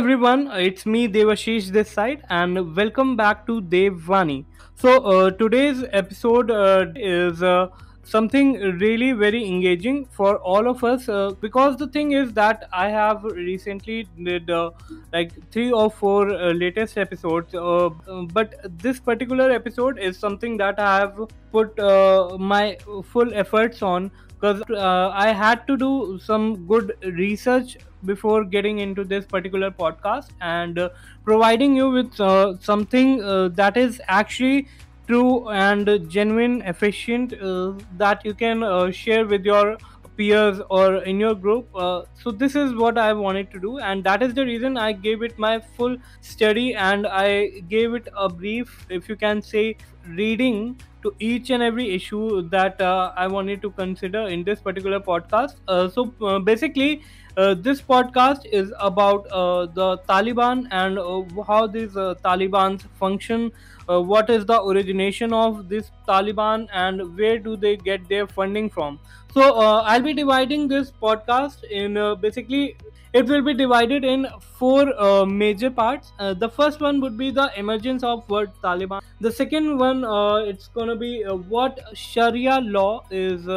everyone, it's me Devashish this side, and welcome back to Devvani. So uh, today's episode uh, is uh, something really very engaging for all of us uh, because the thing is that I have recently did uh, like three or four uh, latest episodes, uh, uh, but this particular episode is something that I have put uh, my full efforts on because uh, I had to do some good research before getting into this particular podcast and uh, providing you with uh, something uh, that is actually true and genuine, efficient uh, that you can uh, share with your peers or in your group. Uh, so this is what I wanted to do, and that is the reason I gave it my full study and I gave it a brief, if you can say, reading to each and every issue that uh, I wanted to consider in this particular podcast. Uh, so uh, basically, uh, this podcast is about uh, the Taliban and uh, how these uh, Talibans function. Uh, what is the origination of this Taliban and where do they get their funding from? So uh, I'll be dividing this podcast in basically it will be divided in four uh, major parts. Uh, the first one would be the emergence of word Taliban. The second one, uh, it's gonna be uh, what Sharia law is.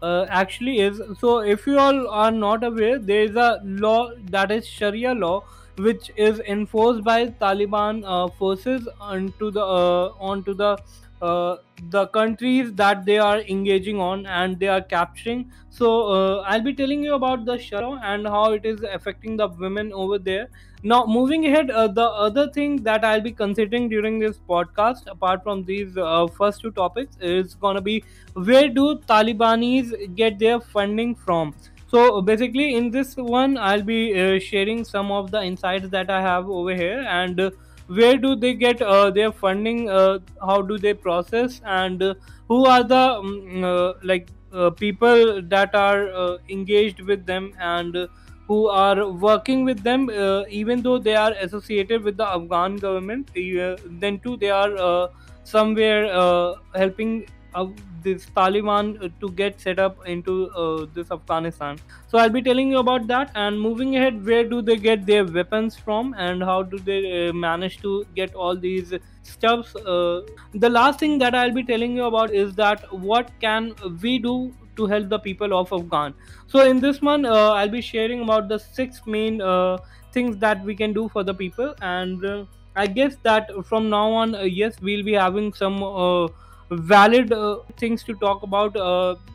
Uh, actually is so if you all are not aware there is a law that is sharia law which is enforced by taliban uh, forces onto the uh, onto the uh, the countries that they are engaging on and they are capturing. So uh, i'll be telling you about the sharia and how it is affecting the women over there now moving ahead uh, the other thing that i'll be considering during this podcast apart from these uh, first two topics is gonna be where do Talibanis get their funding from? So basically, in this one, I'll be uh, sharing some of the insights that I have over here, and uh, where do they get uh, their funding? Uh, how do they process, and who are the um, like people that are engaged with them and who are working with them, uh, even though they are associated with the Afghan government. Uh, then too, they are uh, somewhere uh, helping uh, this Taliban uh, to get set up into this Afghanistan. So I'll be telling you about that. And moving ahead, where do they get their weapons from, and how do they manage to get all these stuffs? The last thing that I'll be telling you about is that what can we do to help the people of Afghan. So in this one, uh, I'll be sharing about the six main uh, things that we can do for the people and. Uh, I guess that from now on, uh, yes, we'll be having some uh, valid uh, things to talk about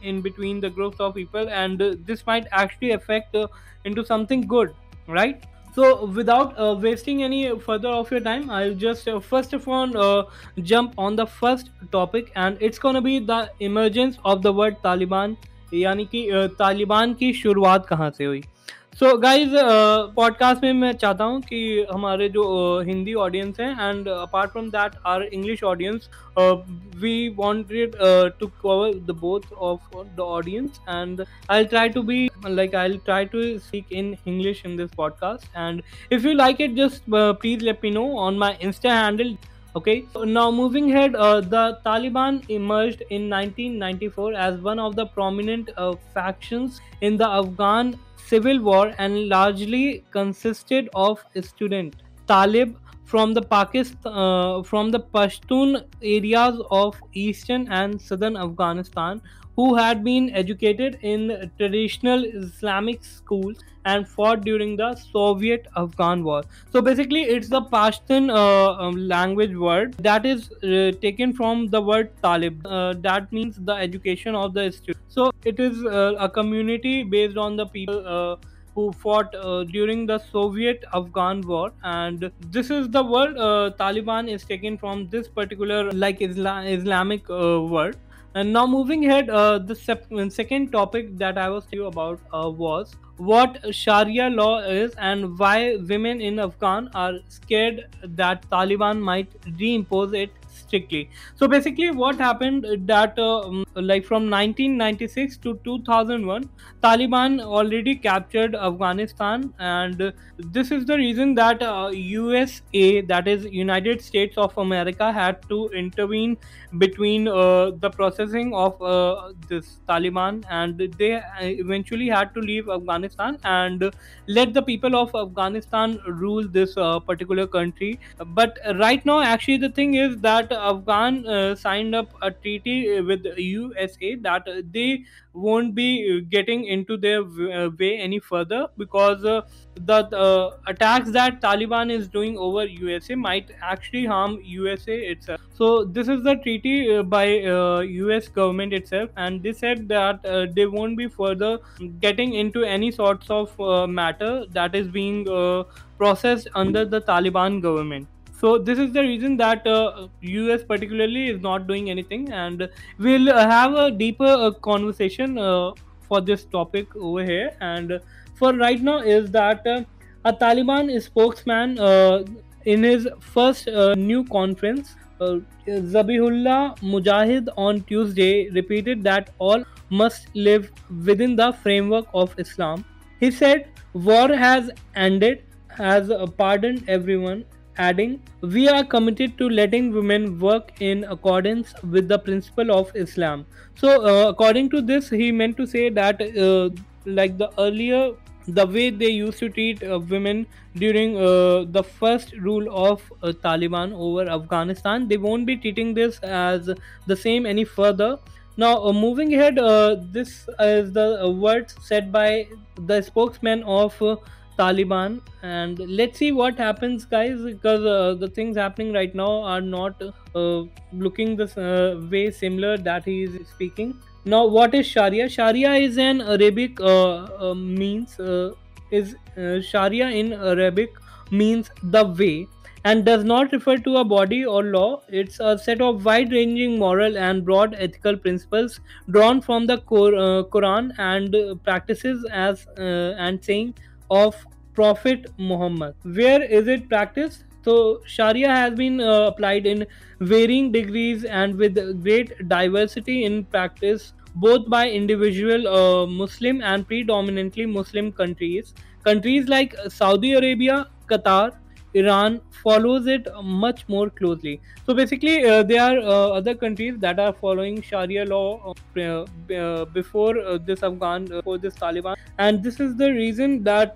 in between the groups of people, and this might actually affect into something good, right? So, without uh, wasting any further of your time, I'll just uh, first of all uh, jump on the first topic, and it's gonna be the emergence of the word Taliban. यानी कि अ, तालिबान की शुरुआत कहाँ से हुई so guys podcast में मैं चाहता हूँ कि हमारे जो अ, हिंदी ऑडियंस हैं and apart from that are English audience we wanted to cover the both of the audience and I'll try to be like I'll try to speak in English in this podcast. And if you like it, just uh, please let me know on my Insta handle. Okay, so now moving ahead, uh, the Taliban emerged in 1994 as one of the prominent uh, factions in the Afghan civil war and largely consisted of student Talib from the Pakistan, uh, from the Pashtun areas of eastern and southern Afghanistan, who had been educated in traditional Islamic schools and fought during the Soviet Afghan War. So basically, it's the Pashtun uh, um, language word that is uh, taken from the word Talib. Uh, that means the education of the student. So it is uh, a community based on the people. Uh, who fought uh, during the Soviet Afghan war, and this is the word uh, Taliban is taken from this particular like Isla- Islamic uh, word. And now moving ahead, uh, the sep- second topic that I was telling you about uh, was what Sharia law is and why women in Afghan are scared that Taliban might reimpose it strictly. So basically, what happened that uh, like from 1996 to 2001, Taliban already captured Afghanistan, and this is the reason that uh, USA, that is United States of America, had to intervene between uh, the processing of uh, this Taliban, and they eventually had to leave Afghanistan and let the people of Afghanistan rule this uh, particular country. But right now, actually, the thing is that Afghan uh, signed up a treaty with USA that they won't be getting into their uh, way any further because uh, the uh, attacks that Taliban is doing over USA might actually harm USA itself. So this is the treaty uh, by uh, US government itself, and they said that uh, they won't be further getting into any sorts of matter that is being processed under the Taliban government so this is the reason that uh, us particularly is not doing anything and we'll uh, have a deeper uh, conversation uh, for this topic over here. And for right now is that uh, a taliban spokesman uh, in his first new conference zabihullah mujahid on tuesday repeated that all must live within the framework of islam. He said war has ended. Has pardoned everyone adding, We are committed to letting women work in accordance with the principle of Islam. So, uh, according to this, he meant to say that, uh, like the earlier, the way they used to treat uh, women during uh, the first rule of uh, Taliban over Afghanistan, they won't be treating this as the same any further. Now, uh, moving ahead, this is the words said by the spokesman of Taliban, and let's see what happens, guys. Because uh, the things happening right now are not uh, looking the uh, way similar that he is speaking. Now, what is Sharia? Sharia is an Arabic uh, uh, means uh, is Sharia in Arabic means the way and does not refer to a body or law. It's a set of wide ranging moral and broad ethical principles drawn from the Quran and practices as and saying of Prophet Muhammad. Where is it practiced? So, Sharia has been uh, applied in varying degrees and with great diversity in practice, both by individual uh, Muslim and predominantly Muslim countries. Countries like Saudi Arabia, Qatar, Iran follows it much more closely. So basically, uh, there are uh, other countries that are following Sharia law uh, uh before uh, this Afghan, uh, before this Taliban, and this is the reason that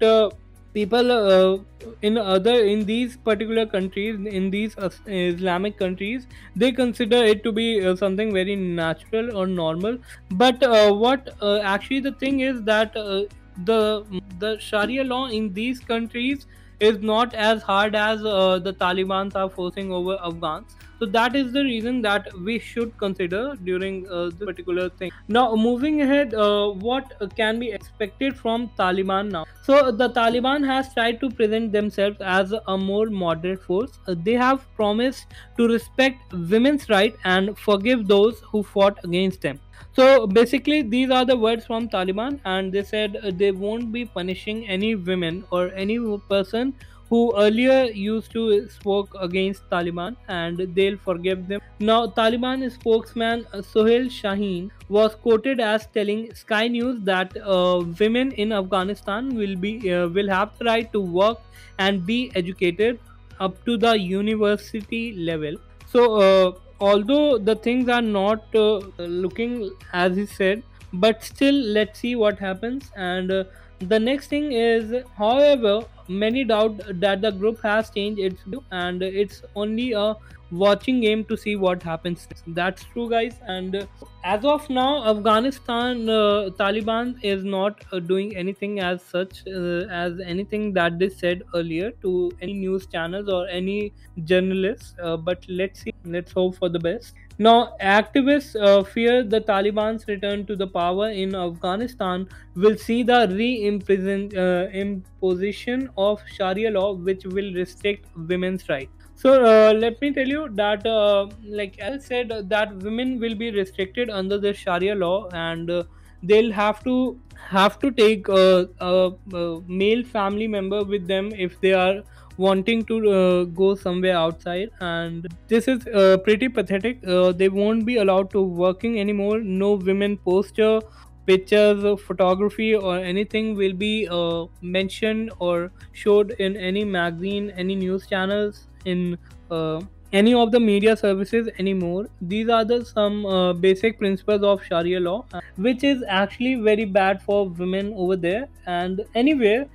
people in other in these particular countries, in these Islamic countries, they consider it to be something very natural or normal. But what actually the thing is that the the Sharia law in these countries is not as hard as uh, the Taliban are forcing over Afghans. So that is the reason that we should consider during uh, this particular thing. Now, moving ahead, uh, what can be expected from Taliban now? So the Taliban has tried to present themselves as a more moderate force. Uh, they have promised to respect women's rights and forgive those who fought against them. So basically, these are the words from Taliban, and they said uh, they won't be punishing any women or any person who earlier used to spoke against Taliban, and they'll forgive them. Now, Taliban spokesman Sohail Shaheen was quoted as telling Sky News that uh, women in Afghanistan will be uh, will have the right to work and be educated up to the university level. So. Uh, although the things are not uh, looking as he said but still let's see what happens and uh, the next thing is however many doubt that the group has changed its view and it's only a watching game to see what happens. That's true guys. And as of now afghanistan uh, taliban is not uh, doing anything as such uh, as anything that they said earlier to any news channels or any journalists. Uh, but let's see. Let's hope for the best now, activists uh, fear the Taliban's return to the power in Afghanistan will see the re-imposition uh, of Sharia law, which will restrict women's rights. So uh, let me tell you that, uh, like I said, that women will be restricted under the Sharia law, and uh, they'll have to have to take a, a, a, male family member with them if they are wanting to uh, go somewhere outside and this is uh, pretty pathetic. Uh, they won't be allowed to working anymore. No women poster pictures photography or anything will be uh, mentioned or showed in any magazine any news channels in uh, any of the media services anymore. These are the some uh, basic principles of sharia law which is actually very bad for women over there. And anywhere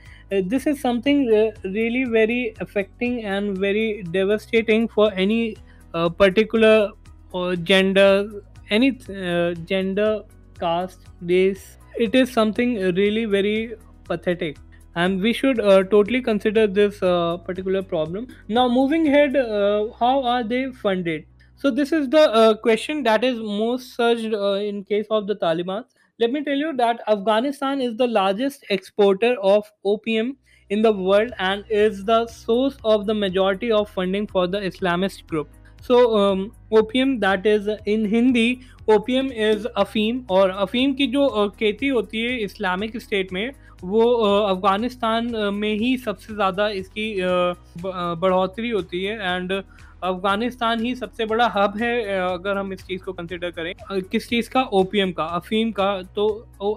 this is something uh, really very affecting and very devastating for any uh, particular uh, gender any uh, gender caste race. It is something really very pathetic. And we should uh, totally consider this uh, particular problem. Now moving ahead uh, how are they funded? So this is the uh, question that is most searched uh, in case of the taliban let me tell you that afghanistan is the largest exporter of opium in the world and is the source of the majority of funding for the islamist group so um, opium that is in hindi opium is अफ़ीम और अफ़ीम की जो अ, खेती होती है Islamic state में वो अफ़गानिस्तान में ही सबसे ज़्यादा इसकी अ, अ, बढ़ोतरी होती है एंड अफ़गानिस्तान ही सबसे बड़ा हब है अगर हम इस चीज़ को कंसिडर करें। किस चीज़ का? ओपीएम का अफीम का। तो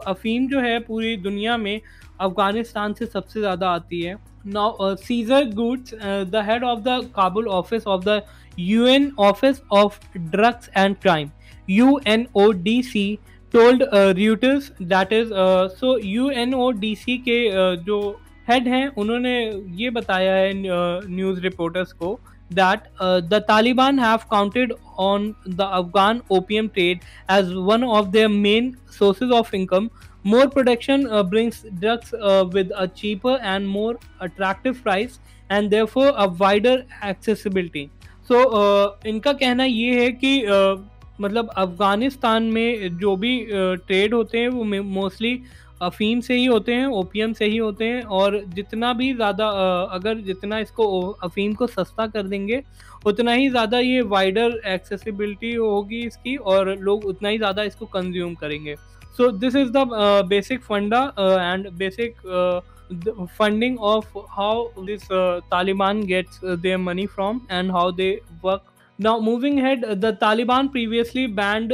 अफीम जो है पूरी दुनिया में अफ़गानिस्तान से सबसे ज़्यादा आती है। Now Cesar Gudes the head of the Kabul office of the U N office of drugs and crime U N O D C told Reuters that is so U N O D C के uh, जो head हैं उन्होंने ये बताया है news reporters को that uh, the Taliban have counted on the Afghan opium trade as one of their main sources of income. More production uh, brings drugs uh, with a cheaper and more attractive price and therefore a wider accessibility. So uh, इनका कहना ये है कि uh, मतलब अफगानिस्तान में जो भी trade होते हैं वो मोस्टली अफीम से ही होते हैं ओपियम से ही होते हैं और जितना भी ज़्यादा अगर जितना इसको अफीम को सस्ता कर देंगे उतना ही ज़्यादा ये वाइडर एक्सेसिबिलिटी होगी इसकी और लोग उतना ही ज़्यादा इसको कंज्यूम करेंगे so this is the basic funda and basic this uh, Taliban gets uh, their money from and how they work. Now, moving ahead, uh, the Taliban previously banned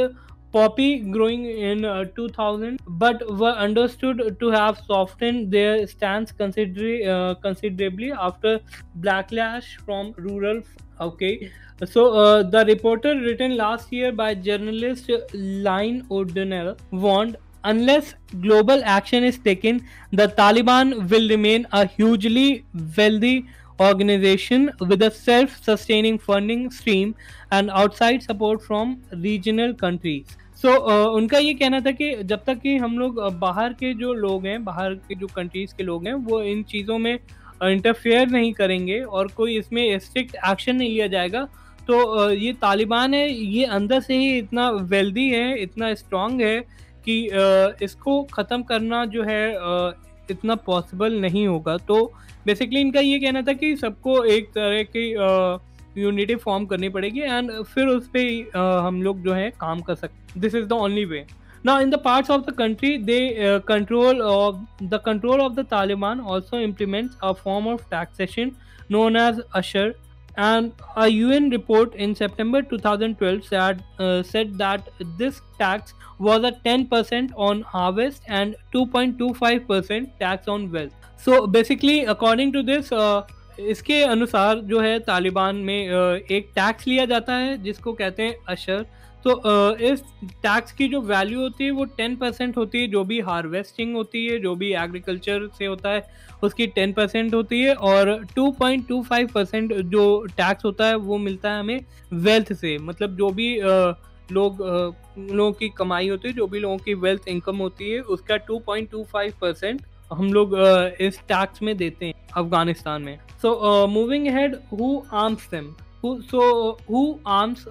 poppy growing in uh, 2000 but were understood to have softened their stance consider- uh, considerably after backlash from rural okay. So uh, the reporter written last year by journalist Lynne O'Donnell warned unless global action is taken the taliban will remain a hugely wealthy organization with a self-sustaining funding stream and outside support from regional countries so so, uh, उनका ये कहना था कि जब तक कि हम लोग बाहर के जो लोग हैं बाहर के जो कंट्रीज़ के लोग हैं वो इन चीज़ों में इंटरफेयर नहीं करेंगे और कोई इसमें स्ट्रिक्ट एक्शन नहीं लिया जाएगा। तो ये तालिबान है ये अंदर से ही इतना वेल्दी है इतना स्ट्रांग है कि इसको ख़त्म करना जो है इतना पॉसिबल नहीं होगा। तो बेसिकली इनका ये कहना था कि सबको एक तरह की यूनिटी फॉर्म करनी पड़ेगी एंड फिर उस पर हम लोग जो है काम कर सकते this is the only way ना in the parts of the country they control of the control of the Taliban also implements a form of taxation known as Ashar and a U N report in September two thousand twelve said that this tax was a ten percent on harvest and two point two five percent tax on wealth so basically according to this इसके अनुसार जो है, तालिबान में एक tax लिया जाता है, जिसको कहते हैं अशर। तो इस टैक्स की जो वैल्यू होती है, वो टेन परसेंट होती है, जो भी हार्वेस्टिंग होती है, जो भी एग्रीकल्चर से होता है, उसकी टेन परसेंट होती है और two point two five percent जो टैक्स होता है, वो मिलता है हमें वेल्थ से। मतलब जो भी लोग लोगों की कमाई होती है, जो भी लोगों की वेल्थ इनकम होती है, उसका two point two five percent हम लोग इस टैक्स में देते हैं, अफ़गानिस्तान में। So moving head who arms them so who arms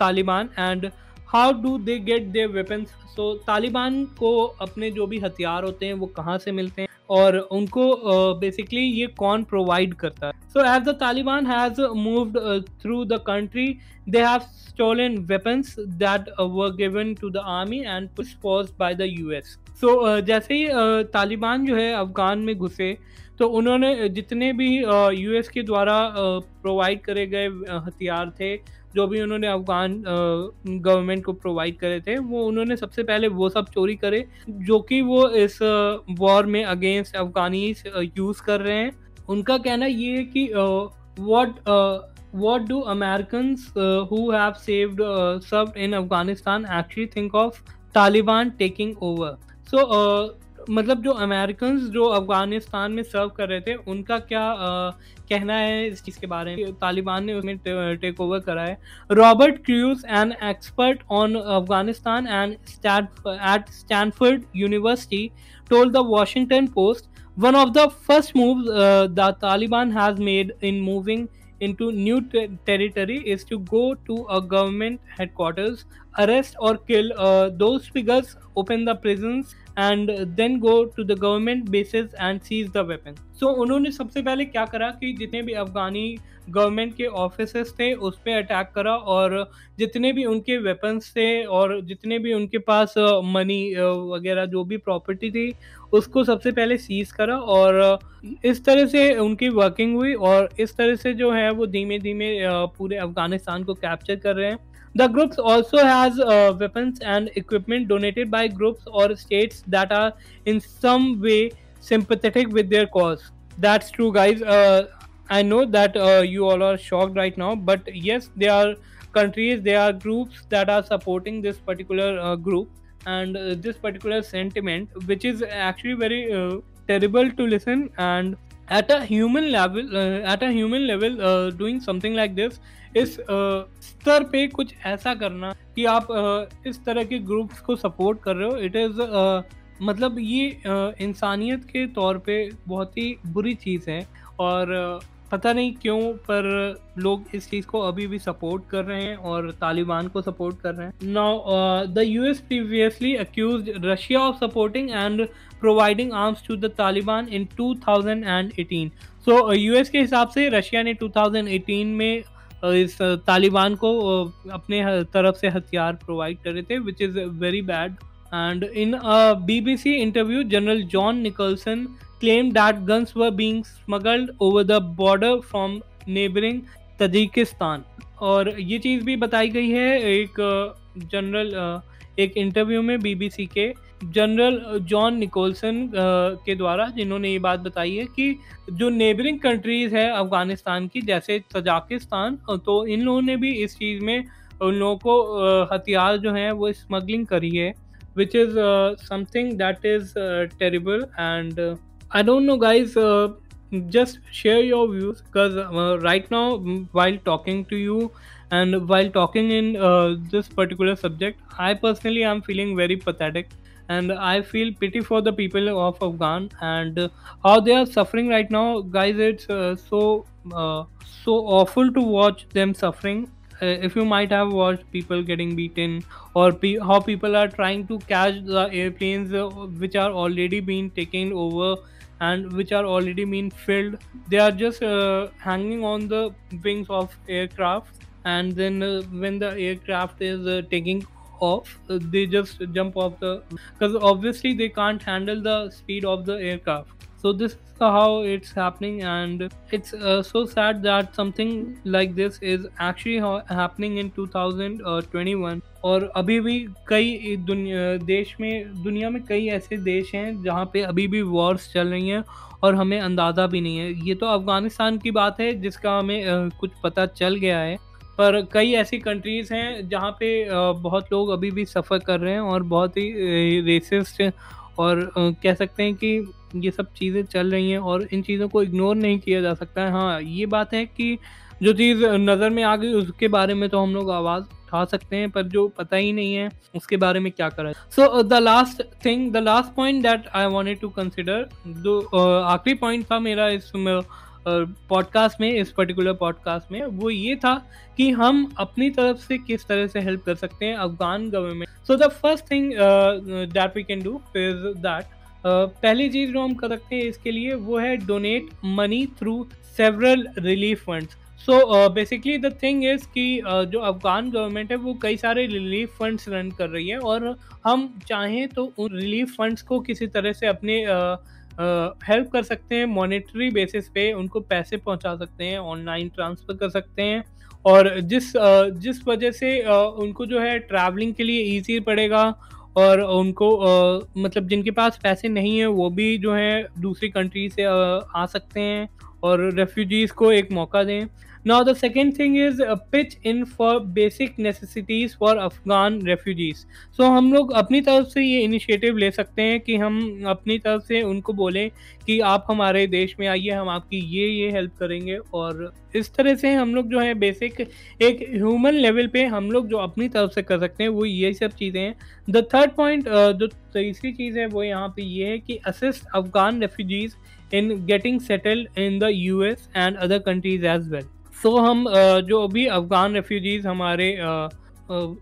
Taliban and how do they get their weapons so Taliban को अपने जो भी हथियार होते हैं, वो कहाँ से मिलते हैं? और उनको बेसिकली ये कौन प्रोवाइड करता है? So as the Taliban has moved through the country they have stolen weapons that were given to the army and push pause by the US so जैसे ही uh, तालिबान जो है अफगान में घुसे तो उन्होंने जितने भी यूएस uh, के द्वारा प्रोवाइड uh, करे गए हथियार थे जो भी उन्होंने अफगान गवर्नमेंट को प्रोवाइड करे थे, वो उन्होंने सबसे पहले वो सब चोरी करे, जो कि वो इस वॉर में अगेंस्ट अफगानी यूज़ कर रहे हैं। उनका कहना ये है कि what what do American who have saved served in Afghanistan actually think of Taliban taking over so मतलब जो अमेरिकन जो अफ़गानिस्तान में सर्व कर रहे थे उनका क्या आ, कहना है इस चीज़ के बारे में? तालिबान ने उसमें टेक ओवर करा है। Robert Crews an expert on Afghanistan and at Stanford University told the Washington Post one of the first move the Taliban has made in moving into new ter- territory is to go to a government headquarters, arrest or kill uh, those figures, open the prisons, and then go to the government bases and seize the weapon so उन्होंने सबसे पहले क्या करा कि जितने भी अफगानी government के office थे उस पर अटैक करा और जितने भी उनके वेपन्स थे और जितने भी उनके पास मनी वगैरह जो भी प्रॉपर्टी थी उसको सबसे पहले सीज करा और इस तरह से उनकी वर्किंग हुई और इस तरह से जो है वो धीमे धीमे पूरे अफ़गानिस्तान को कैप्चर कर रहे हैं। The groups also has uh, weapons and equipment donated by groups or states that are in some way sympathetic with their cause. That's true, guys. Uh, I know that uh, you all are shocked right now, but yes, there are countries, there are groups that are supporting this particular uh, group and uh, this particular sentiment, which is actually very uh, terrible to listen and at a human level at a human level doing something like this इस स्तर पे कुछ ऐसा करना कि आप इस तरह के ग्रुप्स को सपोर्ट कर रहे हो। इट इज़ मतलब ये इंसानियत के तौर पे बहुत ही बुरी चीज़ है और पता नहीं क्यों पर लोग इस चीज़ को अभी भी सपोर्ट कर रहे हैं और तालिबान को सपोर्ट कर रहे हैं। Now the U S previously accuse Russia of supporting and providing arms to the Taliban in 2018 so US के हिसाब से रशिया ने 2018 में इस तालिबान को अपने तरफ़ से हथियार प्रोवाइड कर रहे थे which is very bad and in B B C interview general John Nicholson claim that guns were being smuggled over the border from neighbouring Tajikistan और ये चीज़ भी बताई गई है एक जनरल एक इंटरव्यू में बी बी सी के जनरल जॉन निकोलसन के द्वारा जिन्होंने ये बात बताई है कि जो नेबरिंग कंट्रीज़ है अफ़गानिस्तान की, जैसे तजाकिस्तान तो इन लोगों ने भी इस चीज़ में उन लोगों को हथियार जो हैं वो स्मगलिंग करी है which is something that is terrible and I don't know guys just share your views because right now while talking to you and while talking in this particular subject I personally I am feeling very pathetic and I feel pity for the people of Afghan and how they are suffering right now, guys. It's uh, so uh, so awful to watch them suffering. Uh, if you might have watched people getting beaten or pe- how people are trying to catch the airplanes uh, which are already being taken over and which are already being filled they are just uh, hanging on the wings of aircraft and then when the aircraft is taking off uh, they just jump off the because obviously they can't handle the speed of the aircraft so this is how it's happening and it's uh, so sad that something like this is actually ha- happening in 2021 और अभी भी कई देश में दुनिया में कई ऐसे देश हैं जहाँ पे अभी भी वॉर्स चल रही हैं और हमें अंदाज़ा भी नहीं है ये तो अफ़गानिस्तान की बात है जिसका हमें कुछ पता चल गया है पर कई ऐसी कंट्रीज़ हैं जहाँ पे बहुत लोग अभी भी सफ़र कर रहे हैं और बहुत ही रेसिस्ट और कह सकते हैं कि ये सब चीज़ें चल रही हैं और इन चीज़ों को इग्नोर नहीं किया जा सकता है। हाँ ये बात है कि जो चीज़ नज़र में आ गई उसके बारे में तो हम लोग आवाज़ उठा सकते हैं, पर जो पता ही नहीं है उसके बारे में क्या करा so the last thing the last point that I wanted to consider जो आखिरी पॉइंट था मेरा इसमें पॉडकास्ट में इस पर्टिकुलर पॉडकास्ट में वो ये था कि हम अपनी तरफ़ से किस तरह से हेल्प कर सकते हैं Afghan government so the first thing that we can do is that पहली चीज़ जो हम कर सकते हैं इसके लिए वो है donate money through several relief funds so basically the thing is कि uh, जो अफगान गवर्नमेंट है वो कई सारे रिलीफ फंड्स रन कर रही है और हम चाहें तो उन रिलीफ फंड्स को किसी तरह से अपने हेल्प कर सकते हैं मॉनेटरी बेसिस पे उनको पैसे पहुँचा सकते हैं ऑनलाइन ट्रांसफ़र कर सकते हैं और जिस जिस वजह से उनको जो है ट्रैवलिंग के लिए ईजी पड़ेगा और उनको मतलब जिनके पास पैसे नहीं है, वो भी जो है दूसरी कंट्री से आ सकते हैं और रेफ्यूजीज़ को एक मौका दें। Now, the second thing is a pitch in for basic necessities for Afghan refugees. So, हम लोग अपनी तरफ़ से ये इनिशिएटिव ले सकते हैं कि हम अपनी तरफ़ से उनको बोलें कि आप हमारे देश में आइए, हम आपकी ये ये हेल्प करेंगे। और इस तरह से हम लोग जो है बेसिक एक ह्यूमन लेवल पे हम लोग जो अपनी तरफ़ से कर सकते हैं, वो ये सब चीज़ें हैं। द थर्ड पॉइंट जो तीसरी चीज़ है, वो यहाँ पे ये है कि assist Afghan refugees in getting settled in the US and other countries as well so हम जो अभी अफ़गान रेफ्यूजीज़ हमारे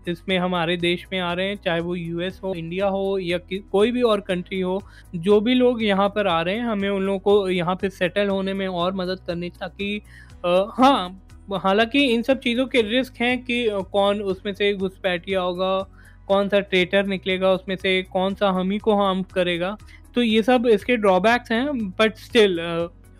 इसमें हमारे देश में आ रहे हैं, चाहे वो यूएस हो इंडिया हो, या कोई भी और कंट्री हो, जो भी लोग यहाँ पर आ रहे हैं, हमें उन लोगों को यहाँ पे सेटल होने में और मदद करनी ताकि हाँ हालाँकि इन सब चीज़ों के रिस्क हैं कि कौन उसमें से घुसपैठिया होगा, कौन सा ट्रेटर निकलेगा, उसमें से कौन सा हम ही को हार्म करेगा। तो ये सब इसके ड्रॉबैक्स हैं but still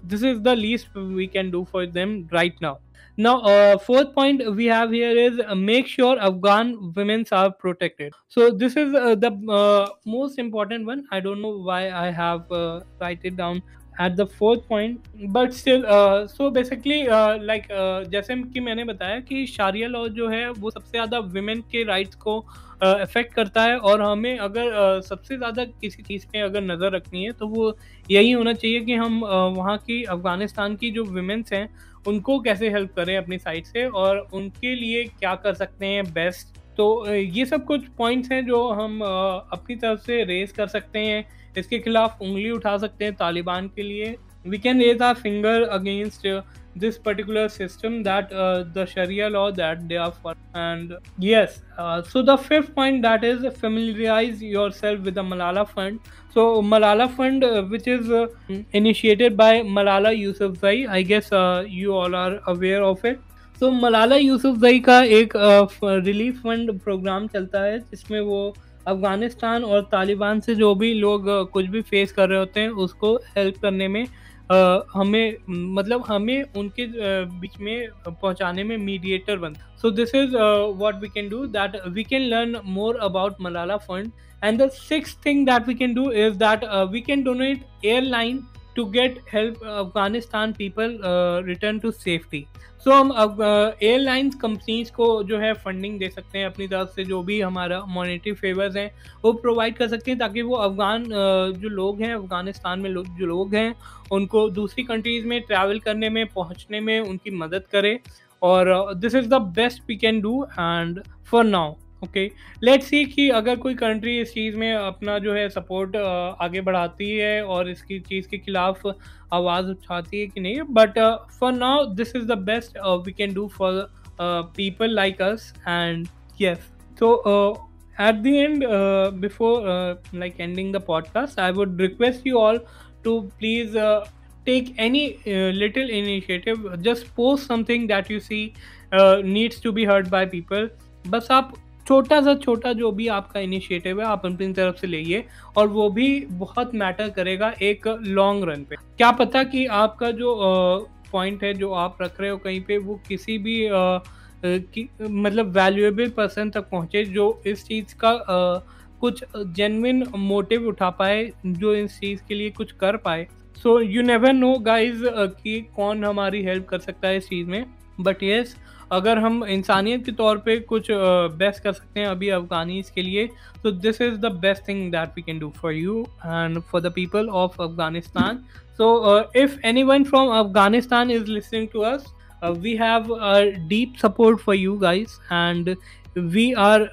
this is the least we can do for them right now Now, uh, fourth point we have here is uh, make sure Afghan women are protected. So this is uh, the uh, most important one. I don't know why I have uh, write it down at the fourth point, but still, uh, so basically, uh, like uh, जैसे कि मैंने बताया कि Shariya law जो है वो सबसे ज़्यादा वुमेन के राइट्स को अफेक्ट uh, करता है और हमें अगर uh, सबसे ज़्यादा किसी चीज़ पे अगर नज़र रखनी है तो वो यही होना चाहिए कि हम वहाँ की अफ़गानिस्तान की जो वुमेंस हैं उनको कैसे हेल्प करें अपनी साइड से और उनके लिए क्या कर सकते हैं बेस्ट तो ये सब कुछ पॉइंट्स हैं जो हम अपनी तरफ़ से रेज कर सकते हैं। इसके खिलाफ उंगली उठा सकते हैं तालिबान के लिए। We can raise our finger against this particular system that uh, the sharia law that they are for and yes uh, so the fifth point that is familiarize yourself with the malala fund so malala fund uh, which is uh, initiated by malala yousafzai i guess uh, you all are aware of it तो मलाला यूसुफजई का एक relief fund programme चलता है जिसमें वो अफ़गानिस्तान और तालिबान से जो भी लोग कुछ भी फेस कर रहे होते हैं उसको हेल्प करने में हमें मतलब हमें उनके बीच में पहुँचाने में मीडिएटर बन। So this is what we can do that we can learn more about Malala fund and the six thing that we can do is that we can donate airline to get help Afghanistan people return to safety so हम airlines companies को जो है funding दे सकते हैं अपनी तरफ़ से, जो भी हमारा मॉनेटरी फेवर्स हैं, वो प्रोवाइड कर सकते हैं ताकि वो अफगान जो लोग हैं, अफ़गानिस्तान में जो लोग हैं, उनको दूसरी कंट्रीज़ में ट्रैवल करने में, पहुँचने में उनकी मदद करें। और this is the best we can do and for now okay let's see कि अगर कोई कंट्री इस चीज़ में अपना जो है सपोर्ट आगे बढ़ाती है और इसकी चीज़ के खिलाफ आवाज़ उठाती है कि नहीं but for now this is the best we can do for people like us and yes तो at the end before like ending the podcast I would request you all to please take any little initiative just post something that you see needs to be heard by people बस आप छोटा सा छोटा जो भी आपका initiative है आप अपनी तरफ़ से लेइए और वो भी बहुत मैटर करेगा एक लॉन्ग रन पे। क्या पता कि आपका जो पॉइंट है जो आप रख रहे हो कहीं पे वो किसी भी आ, कि, मतलब वैल्यूएबल पर्सन तक पहुँचे जो इस चीज़ का आ, कुछ जेनविन मोटिव उठा पाए जो इस चीज़ के लिए कुछ कर पाए। So you never know guys कि कौन हमारी हेल्प कर सकता है इस चीज़ में। बट येस अगर हम इंसानियत के तौर पे कुछ बेस्ट कर सकते हैं अभी अफगानीज के लिए तो this is the best thing that we can do for you and for the people of Afghanistan. So if anyone from Afghanistan is listening to us we have deep support for you guys and we are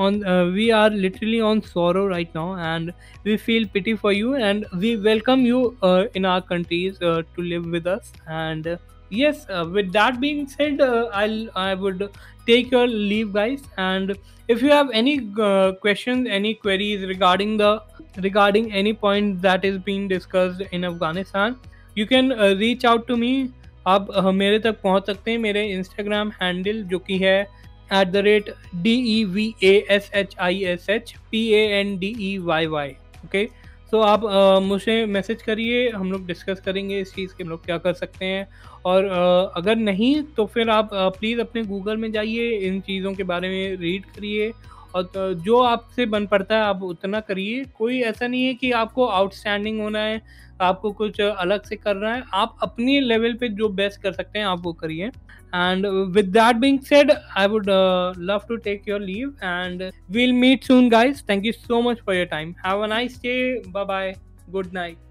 on uh, we are literally on sorrow right now and we feel pity for you and we welcome you uh, in our countries uh, to live with us and uh, yes uh, with that being said uh, i'll i would take your leave guys and if you have any uh, questions any queries regarding the regarding any point that is being discussed in Afghanistan, you can uh, reach out to me. आप uh, मेरे तक पहुंच सकते हैं मेरे Instagram handle जो कि है at the rate D E V A S H I S H P A N D E Y Y okay so so, आप आ, मुझे मैसेज करिए हम लोग डिस्कस करेंगे इस चीज़ के हम लोग क्या कर सकते हैं। और आ, अगर नहीं तो फिर आप प्लीज़ अपने गूगल में जाइए इन चीज़ों के बारे में रीड करिए। और तो जो आपसे बन पड़ता है, आप उतना करिए। कोई ऐसा नहीं है कि आपको आउटस्टैंडिंग होना है, आपको कुछ अलग से करना है। आप अपनी लेवल पे जो बेस्ट कर सकते हैं, आप वो करिए। And with that being said I would love to take your leave and we'll meet soon guys thank you so much for your time have a nice day bye bye good night